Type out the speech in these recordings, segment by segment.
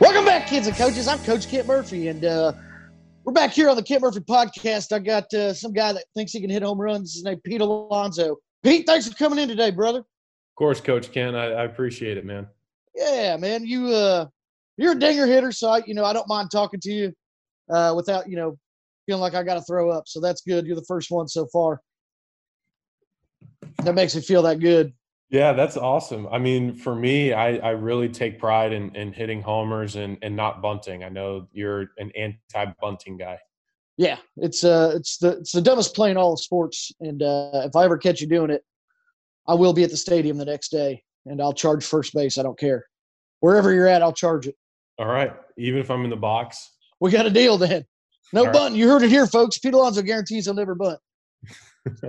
Welcome back, kids and coaches. I'm Coach Kent Murphy, and uh, we're back here on the Kent Murphy podcast. I got uh, some guy that thinks he can hit home runs. His name Pete Alonso. Pete, thanks for coming in today, brother. Of course, Coach Ken. I, I appreciate it, man. Yeah, man. You uh, you're a dinger hitter, so I, you know I don't mind talking to you uh, without you know feeling like I got to throw up. So that's good. You're the first one so far. That makes me feel that good. Yeah, that's awesome. I mean, for me, I, I really take pride in, in hitting homers and, and not bunting. I know you're an anti-bunting guy. Yeah, it's uh, it's the it's the dumbest play in all of sports. And uh, if I ever catch you doing it, I will be at the stadium the next day, and I'll charge first base. I don't care, wherever you're at, I'll charge it. All right, even if I'm in the box. We got a deal then. No All bunting. Right. You heard it here, folks. Pete Alonso guarantees he'll never bunt.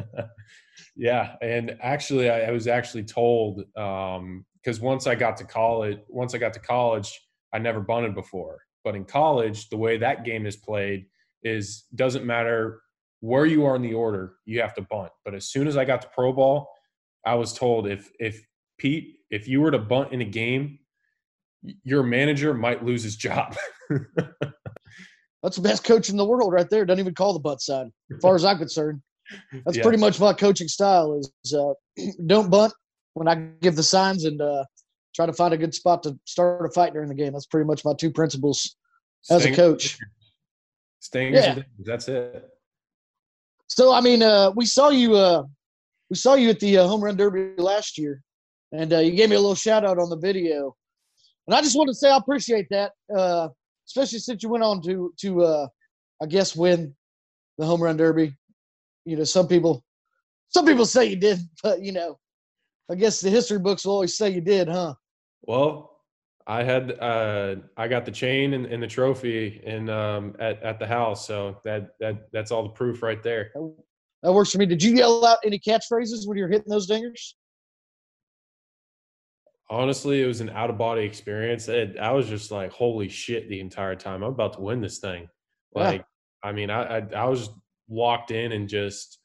Yeah, and actually, I, I was actually told because um, once I got to college, once I got to college, I never bunted before. But in college, the way that game is played is doesn't matter where you are in the order, you have to bunt. But as soon as I got to pro ball, I was told if if Pete, if you were to bunt in a game, your manager might lose his job. That's the best coach in the world right there. Doesn't even call the bunt sign, as far as I'm concerned. That's Yeah. pretty much my coaching style is uh, don't bunt when I give the signs and uh, try to find a good spot to start a fight during the game. That's pretty much my two principles as a coach. Staying Yeah. that's it. So I mean, uh, we saw you. Uh, we saw you at the uh, home run derby last year, and uh, you gave me a little shout out on the video. And I just want to say I appreciate that, uh, especially since you went on to to uh, I guess win the home run derby. You know, some people some people say you did, but you know, I guess the history books will always say you did, huh? Well, I had uh, I got the chain and, and the trophy and um, at at the house, so that that that's all the proof right there. That works for me. Did you yell out any catchphrases when you were hitting those dingers? Honestly, it was an out of body experience. It, I was just like, holy shit, the entire time. I'm about to win this thing. Yeah. Like, I mean, I, I I was locked in and just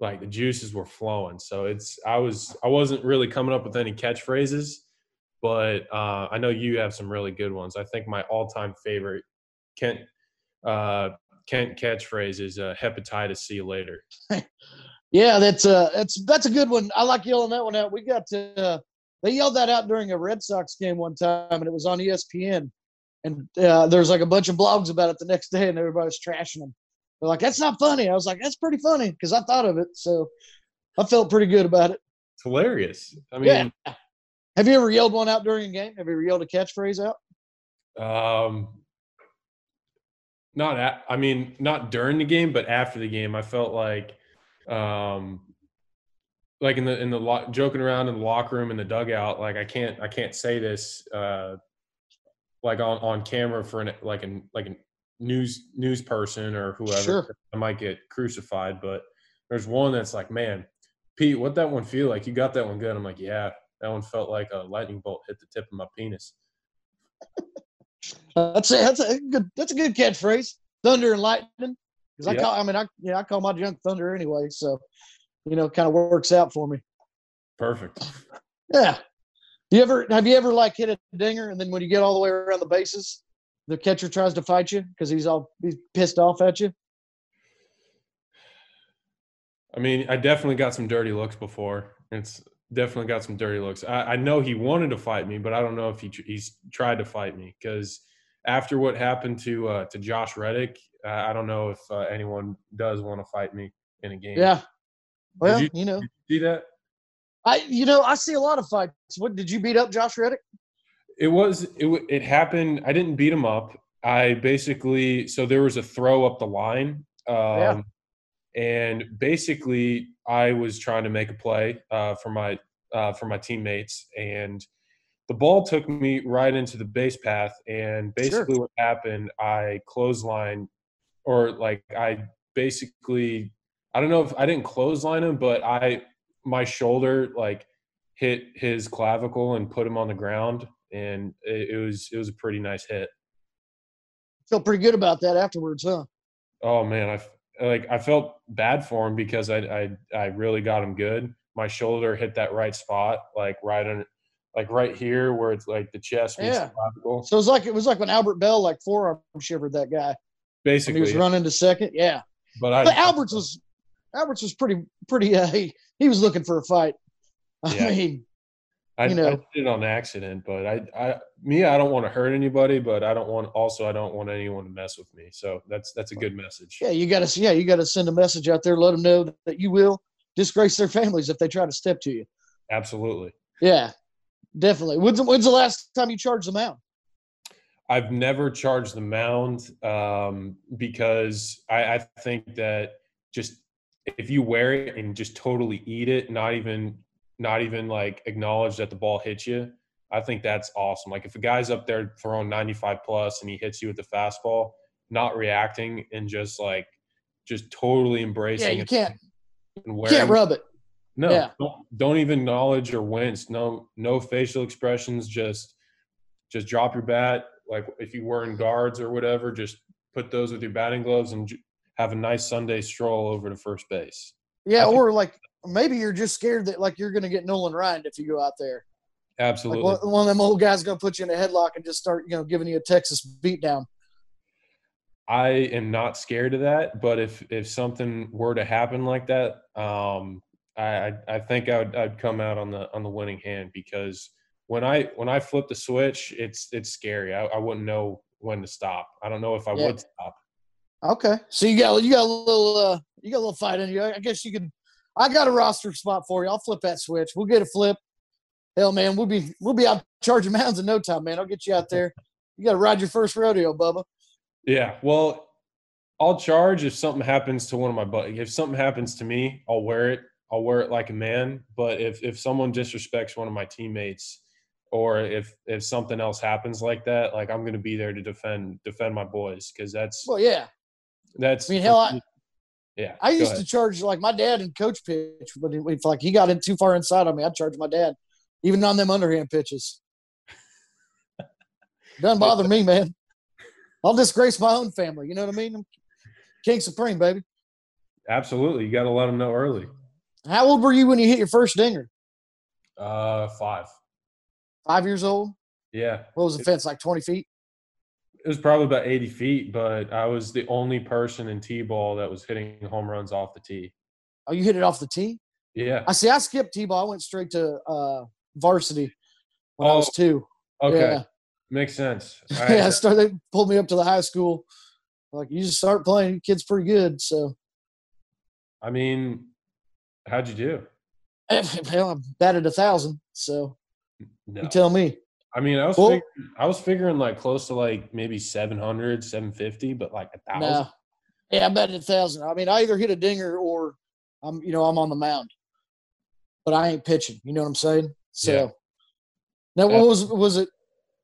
like the juices were flowing. So it's I was I wasn't really coming up with any catchphrases, but uh, I know you have some really good ones. I think my all time favorite Kent uh, Kent catchphrase is uh, hepatitis. See you later. Yeah, that's uh that's that's a good one. I like yelling that one out. We got to uh, they yelled that out during a Red Sox game one time, and it was on ESPN. And uh, there's like a bunch of blogs about it the next day, and everybody's trashing them. They're like, "That's not funny." I was like, "That's pretty funny" because I thought of it, so I felt pretty good about it. It's hilarious. I mean, yeah. Have you ever yelled one out during a game? Have you ever yelled a catchphrase out? Um, not at, I mean, not during the game, but after the game, I felt like, um, like in the in the lo- joking around in the locker room in the dugout. Like I can't I can't say this uh, like on on camera for an like an like a news news person or whoever. Sure. I might get crucified, but there's one that's like, man, Pete, what that one feel like? You got that one good. I'm like, yeah, that one felt like a lightning bolt hit the tip of my penis. That's a, that's a good that's a good catchphrase. Thunder and lightning. Because I Yeah. call I mean I yeah I call my junk thunder anyway, so you know kind of works out for me. Perfect. Yeah. You ever have you ever like hit a dinger and then when you get all the way around the bases, the catcher tries to fight you because he's all he's pissed off at you? I mean, I definitely got some dirty looks before. It's definitely got some dirty looks. I, I know he wanted to fight me, but I don't know if he tr- he's tried to fight me because after what happened to uh, to Josh Reddick, uh, I don't know if uh, anyone does want to fight me in a game. Yeah. Well, you- you, know, Did you see that? I you know I see a lot of fights. What did you beat up Josh Reddick? It was it, it happened. I didn't beat him up. I basically so there was a throw up the line. Um, Yeah. And basically, I was trying to make a play uh, for my uh, for my teammates, and the ball took me right into the base path. And basically, what happened, I clothesline, or like I basically, I don't know if I didn't clothesline him, but I my shoulder like hit his clavicle and put him on the ground, and it, it was it was a pretty nice hit. Feel pretty good about that afterwards, huh? Oh man, I like I felt bad for him because I I I really got him good. My shoulder hit that right spot, like right on like right here where it's like the chest Yeah. So it was like it was like when Albert Belle like forearm shivered that guy when Basically, he was running to second. Yeah, but I but Alberts was Alberts was pretty pretty. Uh, he he was looking for a fight. I Yeah. mean, I, you know. I did it on accident, but I, I, me, I don't want to hurt anybody, but I don't want, also, I don't want anyone to mess with me. So that's that's a good message. yeah, you got to yeah you got to send a message out there, let them know that you will disgrace their families if they try to step to you. Absolutely. Yeah, definitely. When's, the- when's the last time you charged the mound? I've never charged the mound um, because I, I think that just if you wear it and just totally eat it, not even not even like acknowledge that the ball hits you, I think that's awesome. Like if a guy's up there throwing 95 plus and he hits you with the fastball, not reacting and just like just totally embracing Yeah, you it can't and you wearing can't rub it. no, Yeah. don't, don't even acknowledge or wince. No, no facial expressions. Just, just drop your bat. Like if you were in guards or whatever, just put those with your batting gloves and j- have a nice Sunday stroll over to first base. Yeah, or like maybe you're just scared that like you're going to get Nolan Ryan if you go out there. Like Absolutely. one, one of them old guys going to put you in a headlock and just start you know giving you a Texas beatdown. I am not scared of that, but if if something were to happen like that, um, I I, think I would I'd come out on the on the winning hand because when I when I flip the switch, it's it's scary. I, I wouldn't know when to stop. I don't know if I Yeah. would stop. Okay, so you got you got a little uh you got a little fight in you. I guess you can. I got a roster spot for you. I'll flip that switch. We'll get a flip. Hell, man, we'll be we'll be out charging mounds in no time, man. I'll get you out there. You got to ride your first rodeo, Bubba. Yeah, well, I'll charge if something happens to one of my buddies. If something happens to me, I'll wear it. I'll wear it like a man. But if if someone disrespects one of my teammates, or if if something else happens like that, like I'm going to be there to defend defend my boys because that's Well, yeah. that's. I mean, hell, I- yeah. I used to charge like my dad and coach pitch, but if like he got in too far inside on me, I'd charge my dad, even on them underhand pitches. Doesn't bother me, man. I'll disgrace my own family. You know what I mean? I'm King Supreme, baby. absolutely. You got to let them know early. How old were you when you hit your first dinger? Uh, five. Five years old. Yeah, What was the fence like? Twenty feet? It was probably about 80 feet, but I was the only person in t-ball that was hitting home runs off the tee. Oh, you hit it off the tee. Yeah. I see. I skipped t-ball. I went straight to uh, varsity when I was Oh, two. Okay. Yeah. Makes sense. All yeah, I started. They pulled me up to the high school. Like you just start playing, kid's pretty good. So, I mean, how'd you do? hell, I batted a thousand. So No. you tell me. I mean, I was Well- figuring, I was figuring like close to like maybe 700, 750, but like a thousand. No. Yeah, I batted a thousand. I mean, I either hit a dinger or I'm, you know, I'm on the mound, but I ain't pitching. You know what I'm saying? So Yeah. now, what was was it?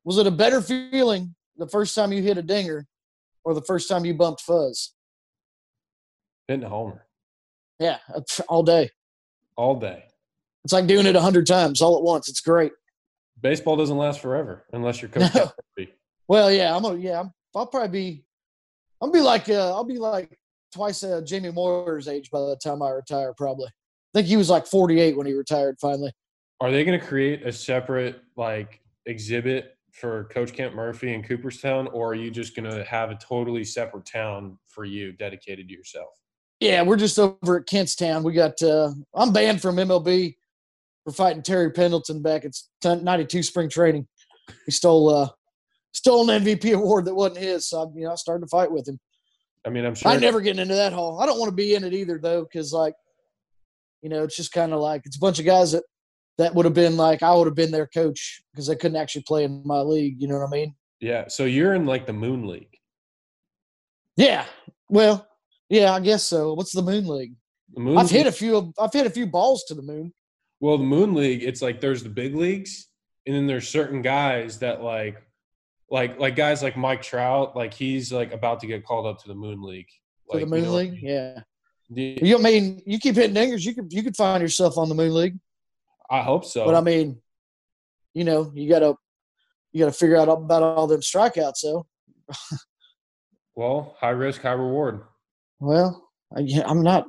Was it a better feeling the first time you hit a dinger, or the first time you bumped fuzz? Hitting a homer Yeah, all day. all day. It's like doing it a hundred times all at once. It's great. Baseball doesn't last forever unless you're coach. No. Well, yeah, I'm gonna yeah, I'm, I'll probably be, I'll be like uh, I'll be like twice uh, Jamie Moyer's age by the time I retire. Probably. I think he was like 48 when he retired finally. Are they going to create a separate like exhibit for Coach Kent Murphy in Cooperstown, or are you just going to have a totally separate town for you dedicated to yourself? Yeah, we're just over at Kentstown. We got uh, I'm banned from MLB for fighting Terry Pendleton back at 92 spring training. He stole uh stole an MVP award that wasn't his, so I, you know I started to fight with him. I mean, I'm sure. I never getting into that hole. I don't want to be in it either though, because like, you know, it's just kind of like it's a bunch of guys that that would have been like I would have been their coach because they couldn't actually play in my league. You know what I mean? yeah. So you're in like the Moon League. Yeah. Well, yeah, I guess so. What's the Moon League? The Moon I've hit a few. I've hit a few balls to the moon. Well, the Moon League, it's like there's the big leagues, and then there's certain guys that like, like like guys like Mike Trout, like he's like about to get called up to the Moon League. To Like, the you Moon know what I League, mean? yeah. The- You I mean you keep hitting dingers, you could you could find yourself on the Moon League. I hope so. But I mean, you know, you gotta you gotta figure out about all them strikeouts. So, well, high risk, high reward. well, I, I'm not.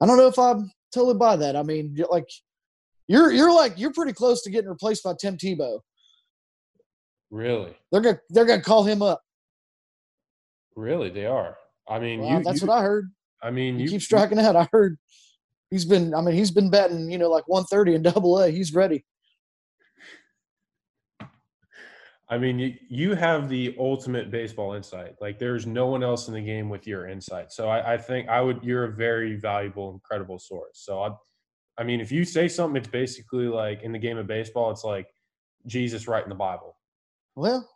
I don't know if I'm totally by that. I mean, like You're you're like you're pretty close to getting replaced by Tim Tebow. Really? They're gonna they're gonna call him up. Really, they are. I mean, Well, you. that's you- what I heard. I mean, He you keeps striking out. I heard he's been. I mean, he's been batting. You know, like 130 in Double A. He's ready. I mean, you, you have the ultimate baseball insight. Like, there's no one else in the game with your insight. So I, I think I would. You're a very valuable, incredible source. So I, I mean, if you say something, it's basically like in the game of baseball, it's like Jesus writing the Bible. Well,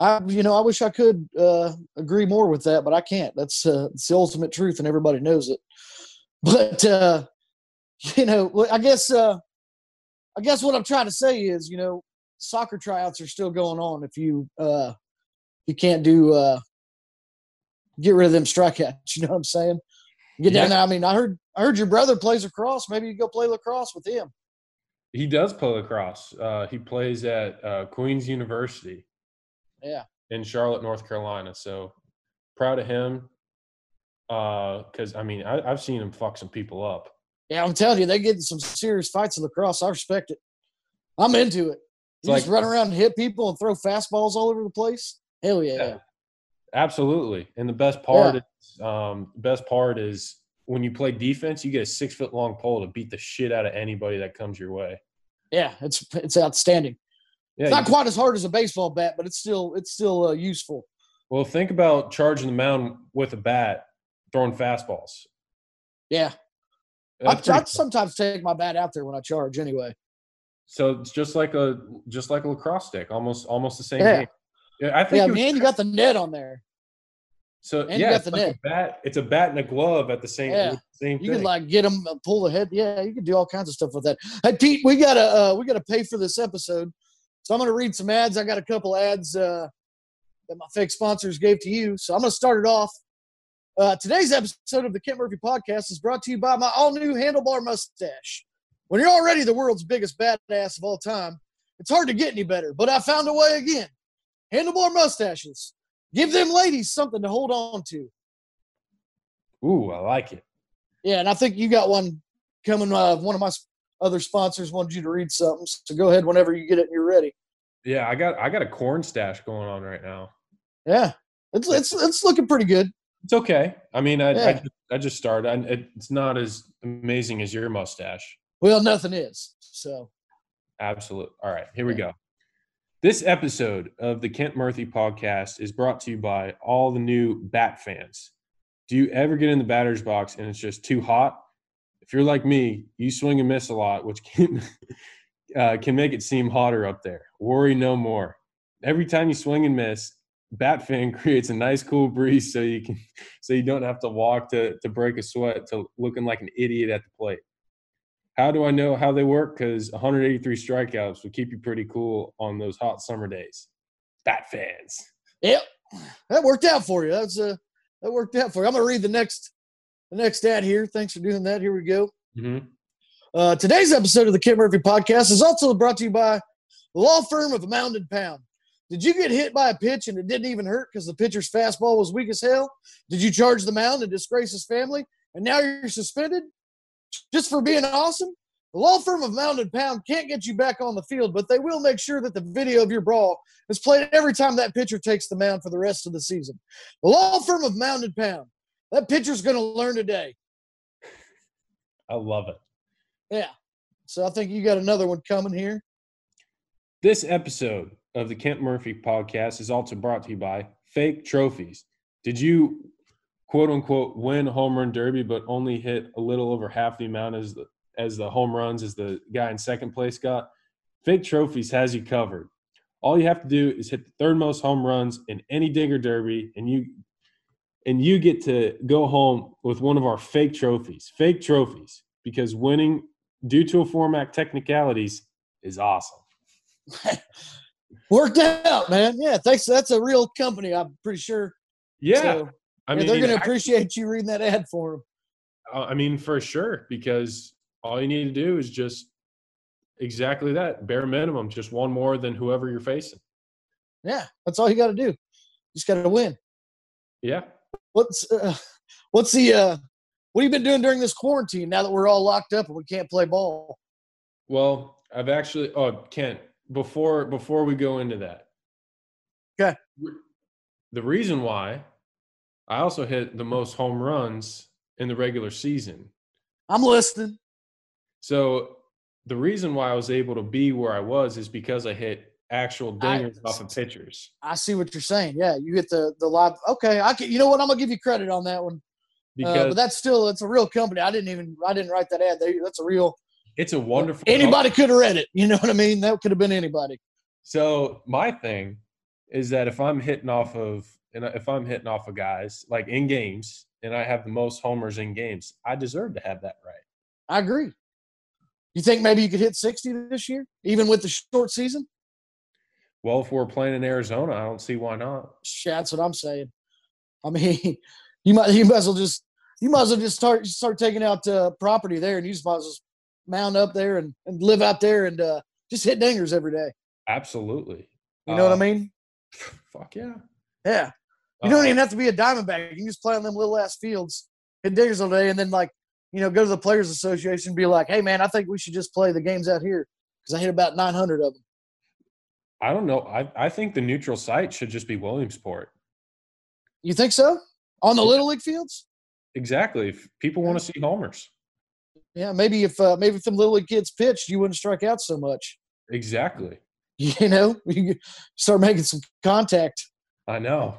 I you know I wish I could uh, agree more with that, but I can't. That's uh, it's the ultimate truth, and everybody knows it. But uh, you know, I guess uh, I guess what I'm trying to say is, you know, soccer tryouts are still going on. If you uh, you can't do uh, get rid of them strikeouts, you know what I'm saying? Get down Yeah. there. I mean, I heard I heard your brother plays lacrosse. Maybe you go play lacrosse with him. He does play lacrosse. Uh, he plays at uh, Queens University. Yeah. In Charlotte, North Carolina. So proud of him. Because I mean, I, I've seen him fuck some people up. Yeah, I'm telling you, they get in some serious fights in lacrosse. I respect it. I'm into it. You It's just run around and hit people and throw fastballs all over the place. Hell yeah. Yeah. Absolutely. And the best part is um best part is when you play defense, you get a six foot long pole to beat the shit out of anybody that comes your way. Yeah, it's it's outstanding. Yeah. it's not quite as hard as a baseball bat, but it's still it's still uh, useful. well, think about charging the mound with a bat, throwing fastballs. Yeah, I, I sometimes take my bat out there when I charge. Anyway, So it's just like a just like a lacrosse stick, almost almost the same Yeah. game. Yeah, I think yeah, was- man, you got the net on there. So. and you yeah, got it's the net. a bat. It's a bat and a glove at the same Yeah. same You thing. can like get them, pull the head. Yeah, you can do all kinds of stuff with that. Hey Pete, we gotta uh, we gotta pay for this episode, so I'm gonna read some ads. I got a couple ads uh, that my fake sponsors gave to you, so I'm gonna start it off. Uh, today's episode of the Kent Murphy Podcast is brought to you by my all-new handlebar mustache. When you're already the world's biggest badass of all time, it's hard to get any better. But I found a way again. Handlebar mustaches. Give them ladies something to hold on to. Ooh, I like it. Yeah, and I think you got one coming. Uh, one of my other sponsors wanted you to read something, so go ahead whenever you get it and you're ready. Yeah, I got I got a corn stash going on right now. Yeah, it's it's it's looking pretty good. It's okay. I mean, I I, Yeah. just, I just started. I, it's not as amazing as your mustache. Well, nothing is. So Absolute. All right, here we go. This episode of the Kent Murphy podcast is brought to you by all the new bat fans. Do you ever get in the batter's box and it's just too hot? If you're like me, you swing and miss a lot, which can uh, can make it seem hotter up there. Worry no more. Every time you swing and miss, Bat fan creates a nice cool breeze so you can so you don't have to walk to to break a sweat to looking like an idiot at the plate. How do I know how they work? Because 183 strikeouts would keep you pretty cool on those hot summer days. Bat fans. yep, that worked out for you. That's uh that worked out for you. I'm gonna read the next the next ad here. Thanks for doing that. Here we go. Mm-hmm. Uh, today's episode of the Kent Murphy Podcast is also brought to you by the law firm of Mound and Pound. Did you get hit by a pitch and it didn't even hurt because the pitcher's fastball was weak as hell? Did you charge the mound and disgrace his family? And now you're suspended just for being awesome? The law firm of Mound and Pound can't get you back on the field, but they will make sure that the video of your brawl is played every time that pitcher takes the mound for the rest of the season. The law firm of Mound and Pound. That pitcher's going to learn today. I love it. Yeah. So I think you got another one coming here. This episode of the Kent Murphy podcast is also brought to you by Fake Trophies. Did you quote unquote win home run derby, but only hit a little over half the amount as the as the home runs as the guy in second place got? Fake Trophies has you covered. All you have to do is hit the third most home runs in any dinger derby, and you and you get to go home with one of our fake trophies. Fake trophies, because winning due to a format technicalities is awesome. Worked out, man. Yeah, thanks. That's a real company, I'm pretty sure. Yeah, So, I yeah, mean, they're going to appreciate you reading that ad for them. uh, I mean, for sure, because all you need to do is just exactly that, bare minimum, just one more than whoever you're facing. Yeah, that's all you got to do. Just got to win. Yeah. What's uh, what's the uh, what have you been doing during this quarantine? Now that we're all locked up and we can't play ball. Well, I've actually. Oh, Kent. Before before we go into that. Okay. The reason why I also hit the most home runs in the regular season. I'm listening. So the reason why I was able to be where I was is because I hit actual dingers I, off of pitchers. I see what you're saying. Yeah, you hit the the live. Okay, I can. You know what? I'm gonna give you credit on that one. Because, uh, but that's still it's a real company. I didn't even I didn't write that ad. That's a real. It's a wonderful. Anybody could have read it. You know what I mean? That could have been anybody. So my thing is that if I'm hitting off of and if I'm hitting off of guys like in games and I have the most homers in games, I deserve to have that right. I agree. You think maybe you could hit 60 this year, even with the short season? Well, if we're playing in Arizona, I don't see why not. That's what I'm saying. I mean, you might you might as well just you might as well just start start taking out uh, property there, and you just might as well mound up there and, and live out there and uh, just hit dingers every day. Absolutely. You know uh, what I uh, mean? Fuck yeah. Yeah. You don't uh, even have to be a diamondback. You can just play on them little ass fields, hit dingers all day, and then like you know go to the players association, and be like, hey man, I think we should just play the games out here because I hit about 900 of them. I don't know. I I think the neutral site should just be Williamsport. You think so? On the yeah. little league fields? Exactly. If people want to see homers. Yeah, maybe if uh, maybe if them little league kids pitched, you wouldn't strike out so much. Exactly. You know, you start making some contact. I know.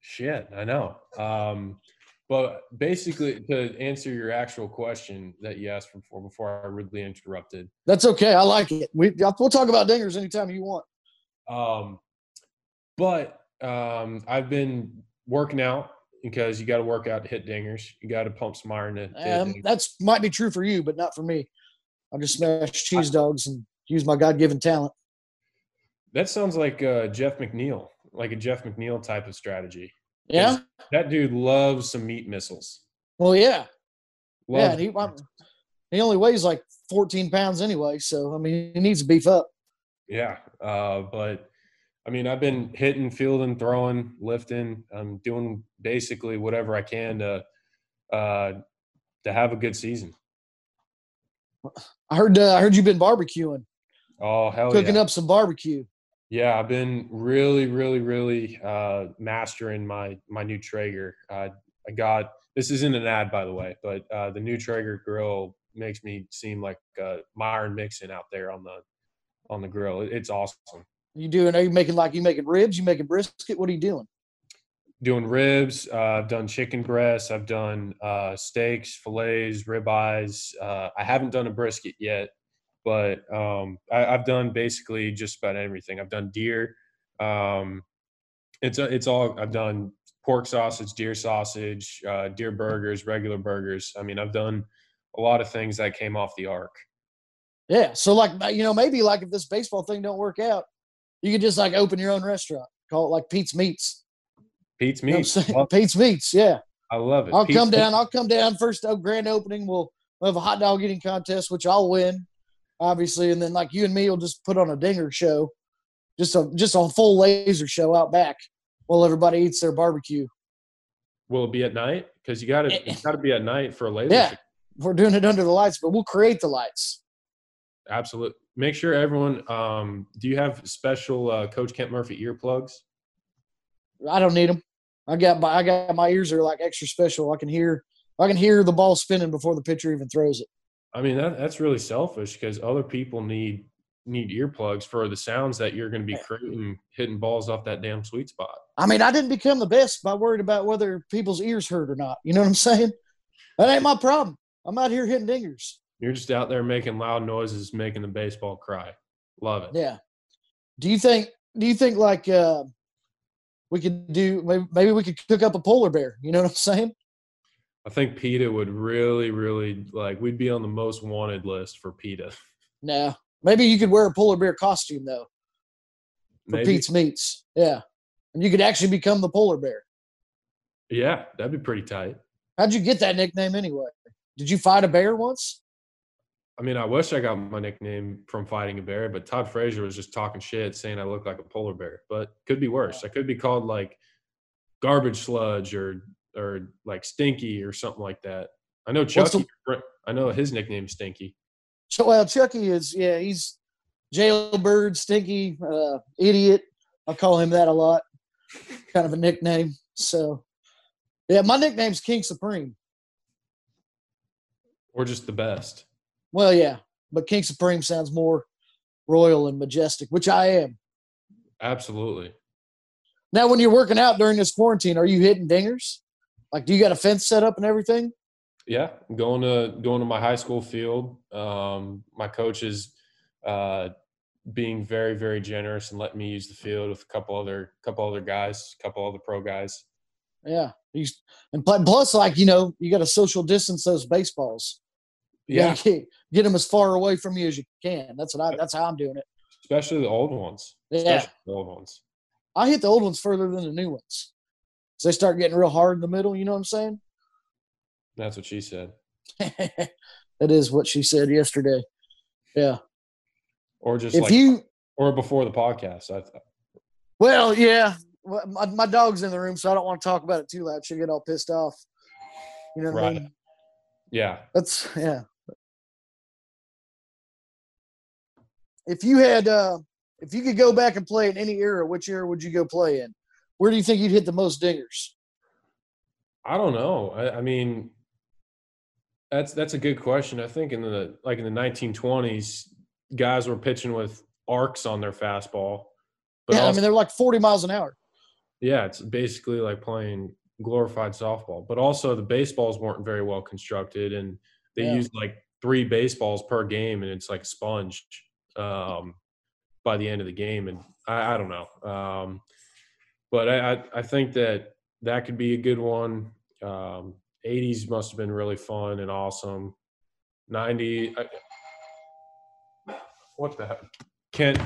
Shit, I know. Um, but basically, to answer your actual question that you asked before, before I rudely interrupted. That's okay. I like it. We we'll talk about dingers anytime you want. Um, but um, I've been working out because you got to work out to hit dingers. You got to pump some iron to. um, that's might be true for you, but not for me. I just smash cheese dogs and use my God given talent. That sounds like uh, Jeff McNeil, like a Jeff McNeil type of strategy. Yeah, that dude loves some meat missiles. Well, yeah, yeah. he he only weighs like 14 pounds anyway, so I mean he needs to beef up. Yeah, uh, but I mean I've been hitting, fielding, throwing, lifting. I'm doing basically whatever I can to uh, to have a good season. I heard uh, I heard you've been barbecuing. Oh hell yeah. Cooking yeah. up some barbecue. Yeah, I've been really, really, really uh, mastering my my new Traeger. Uh, I got this isn't an ad, by the way, but uh, the new Traeger grill makes me seem like uh, Myron Mixon out there on the on the grill. It's awesome. You doing? Are you making like you making ribs? You making brisket? What are you doing? Doing ribs. Uh, I've done chicken breasts. I've done uh, steaks, fillets, ribeyes. Uh, I haven't done a brisket yet but um, I, have done basically just about everything. I've done deer. Um, it's it's all I've done pork sausage, deer sausage, uh, deer burgers, regular burgers. I mean, I've done a lot of things that came off the ark. Yeah. So like you know maybe like if this baseball thing don't work out, you could just like open your own restaurant, call it like Pete's Meats. Pete's Meats. You know Pete's Meats. Yeah. I love it. I'll Pete's come down. I'll come down first grand opening. We'll, we'll have a hot dog eating contest, which I'll win obviously, and then like you and me will just put on a dinger show, just a just a full laser show out back while everybody eats their barbecue. Will it be at night? Because you got to it's got to be at night for a laser. Yeah, show. we're doing it under the lights, but we'll create the lights. Absolutely. Make sure everyone. Um, do you have special uh, Coach Kent Murphy earplugs? I don't need them. I got my I got my ears are like extra special. I can hear I can hear the ball spinning before the pitcher even throws it. I mean that that's really selfish because other people need need earplugs for the sounds that you're going to be creating hitting balls off that damn sweet spot. I mean, I didn't become the best by worried about whether people's ears hurt or not. You know what I'm saying? That ain't my problem. I'm out here hitting dingers. You're just out there making loud noises, making the baseball cry. Love it. Yeah. Do you think? Do you think like uh, we could do? Maybe, maybe we could cook up a polar bear. You know what I'm saying? I think PETA would really, really like. We'd be on the most wanted list for PETA. No, maybe you could wear a polar bear costume though. For maybe. Pete's Meats, yeah, and you could actually become the polar bear. Yeah, that'd be pretty tight. How'd you get that nickname anyway? Did you fight a bear once? I mean, I wish I got my nickname from fighting a bear, but Todd Frazier was just talking shit, saying I look like a polar bear. But could be worse. I could be called like garbage sludge or or like Stinky or something like that. I know Chucky. The, I know his nickname is Stinky. Well, Chucky is yeah, he's jailbird, stinky, uh, idiot. I call him that a lot. Kind of a nickname. So, yeah, my nickname's King Supreme. Or just the best. Well, yeah, but King Supreme sounds more royal and majestic, which I am. Absolutely. Now, when you're working out during this quarantine, are you hitting dingers? Like, do you got a fence set up and everything? Yeah, going to going to my high school field. Um, my coach is uh, being very very generous and letting me use the field with a couple other couple other guys, a couple other pro guys. Yeah, He's, and plus, like you know, you got to social distance those baseballs. You Yeah, get, get them as far away from you as you can. That's what I. That's how I'm doing it. especially the old ones. Yeah. Especially the old ones. I hit the old ones further than the new ones. So they start getting real hard in the middle. You know what I'm saying? That's what she said. that is what she said yesterday. Yeah. Or just If like you, or before the podcast. I well, yeah. My, my dog's in the room, so I don't want to talk about it too loud. She'll get all pissed off. You know what I mean? Yeah. That's yeah. If you had, uh if you could go back and play in any era, which era would you go play in? Where do you think you'd hit the most dingers? I don't know. I, I mean, that's that's a good question. I think in the like in the 1920s, guys were pitching with arcs on their fastball. But yeah, I mean they're like 40 miles an hour. yeah, it's basically like playing glorified softball. But also the baseballs weren't very well constructed, and they Yeah. used like three baseballs per game, and it's like sponge um, by the end of the game. And I, I don't know, um, but I, I I think that that could be a good one. Um, 80s must have been really fun and awesome. 90. I, what the heck? Kent,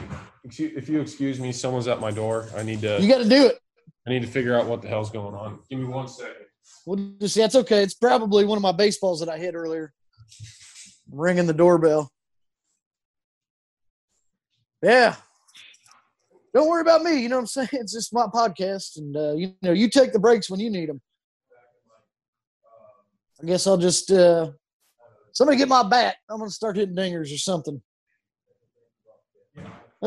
excuse, if you excuse me, someone's at my door. I need to. You got to do it. I need to figure out what the hell's going on. Give me one second. Well, just see that's okay. It's probably one of my baseballs that I hit earlier. Ringing the doorbell. Yeah. Don't worry about me. You know what I'm saying? It's just my podcast, and uh, you know, you take the breaks when you need them. I guess I'll just uh, somebody get my bat. I'm gonna start hitting dingers or something.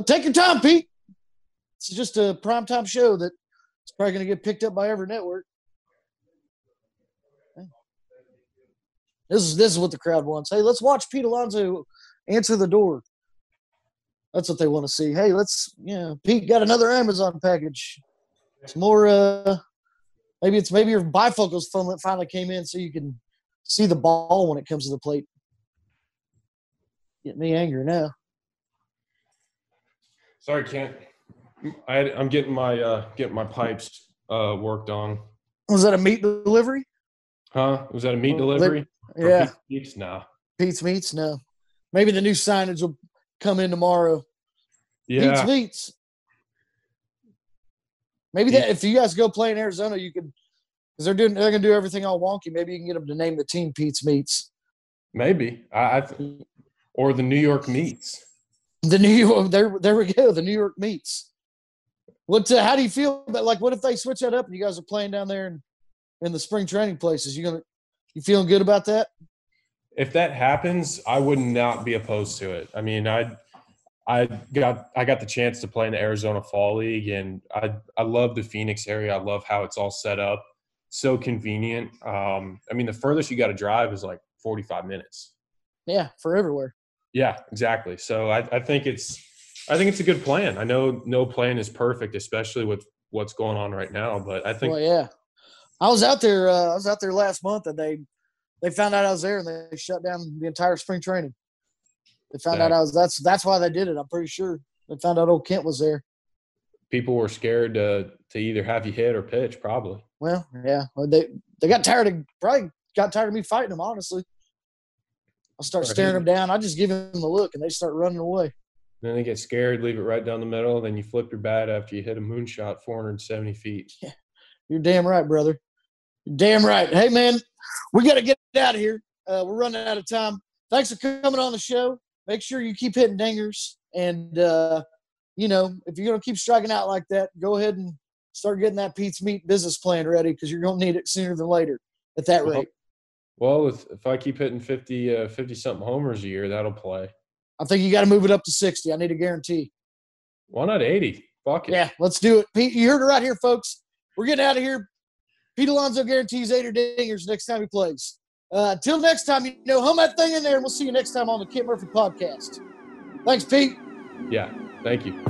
Take your time, Pete. It's just a primetime show that it's probably gonna get picked up by every network. This is this is what the crowd wants. Hey, let's watch Pete Alonso answer the door. That's what they want to see. Hey, let's yeah. Pete got another Amazon package. It's more uh maybe it's maybe your bifocals finally finally came in so you can see the ball when it comes to the plate. Get me angry now. Sorry, Kent. I I'm getting my uh, getting my pipes uh, worked on. Was that a meat delivery? Huh? Was that a meat delivery? Yeah, Pete's Meats? Nah. Pete's Meats. No, maybe the new signage will come in tomorrow. Pete's Yeah. Meats. Maybe that if you guys go play in Arizona, you could because they're doing they're gonna do everything all wonky. Maybe you can get them to name the team Pete's Meats. Maybe. I, I or the New York Meats. The New York there there we go. The New York Meats. What? Uh, how do you feel about like what if they switch that up and you guys are playing down there in, in the spring training places? You gonna you feeling good about that? If that happens, I would not be opposed to it. I mean, I I got I got the chance to play in the Arizona Fall League, and I I love the Phoenix area. I love how it's all set up, so convenient. Um, I mean, the furthest you got to drive is like 45 minutes. Yeah, for everywhere. Yeah, exactly. So I, I think it's I think it's a good plan. I know no plan is perfect, especially with what's going on right now. But I think Well, yeah. I was out there. Uh, I was out there last month, and they they found out I was there, and they shut down the entire spring training. They found out I was. That's that's why they did it. I'm pretty sure they found out old Kent was there. people were scared to to either have you hit or pitch, probably. Well, yeah. They they got tired of probably got tired of me fighting them. Honestly, I start staring them down. I just give them a look, and they start running away. Then they get scared, leave it right down the middle. Then you flip your bat after you hit a moonshot 470 feet. You're damn right, brother. Damn right. Hey, man, we got to get out of here. Uh, we're running out of time. Thanks for coming on the show. Make sure you keep hitting dingers. And, uh, you know, if you're going to keep striking out like that, go ahead and start getting that Pete's Meat business plan ready because you're going to need it sooner than later at that rate. Well, if, if I keep hitting 50, uh, 50 something homers a year, that'll play. I think you got to move it up to 60. I need a guarantee. Why not 80? Fuck it. Yeah, let's do it. Pete, you heard it right here, folks. We're getting out of here. Pete Alonso guarantees eight or dingers next time he plays. Uh, until next time, you know, hum that thing in there, and we'll see you next time on the Kent Murphy podcast. Thanks, Pete. Yeah, thank you.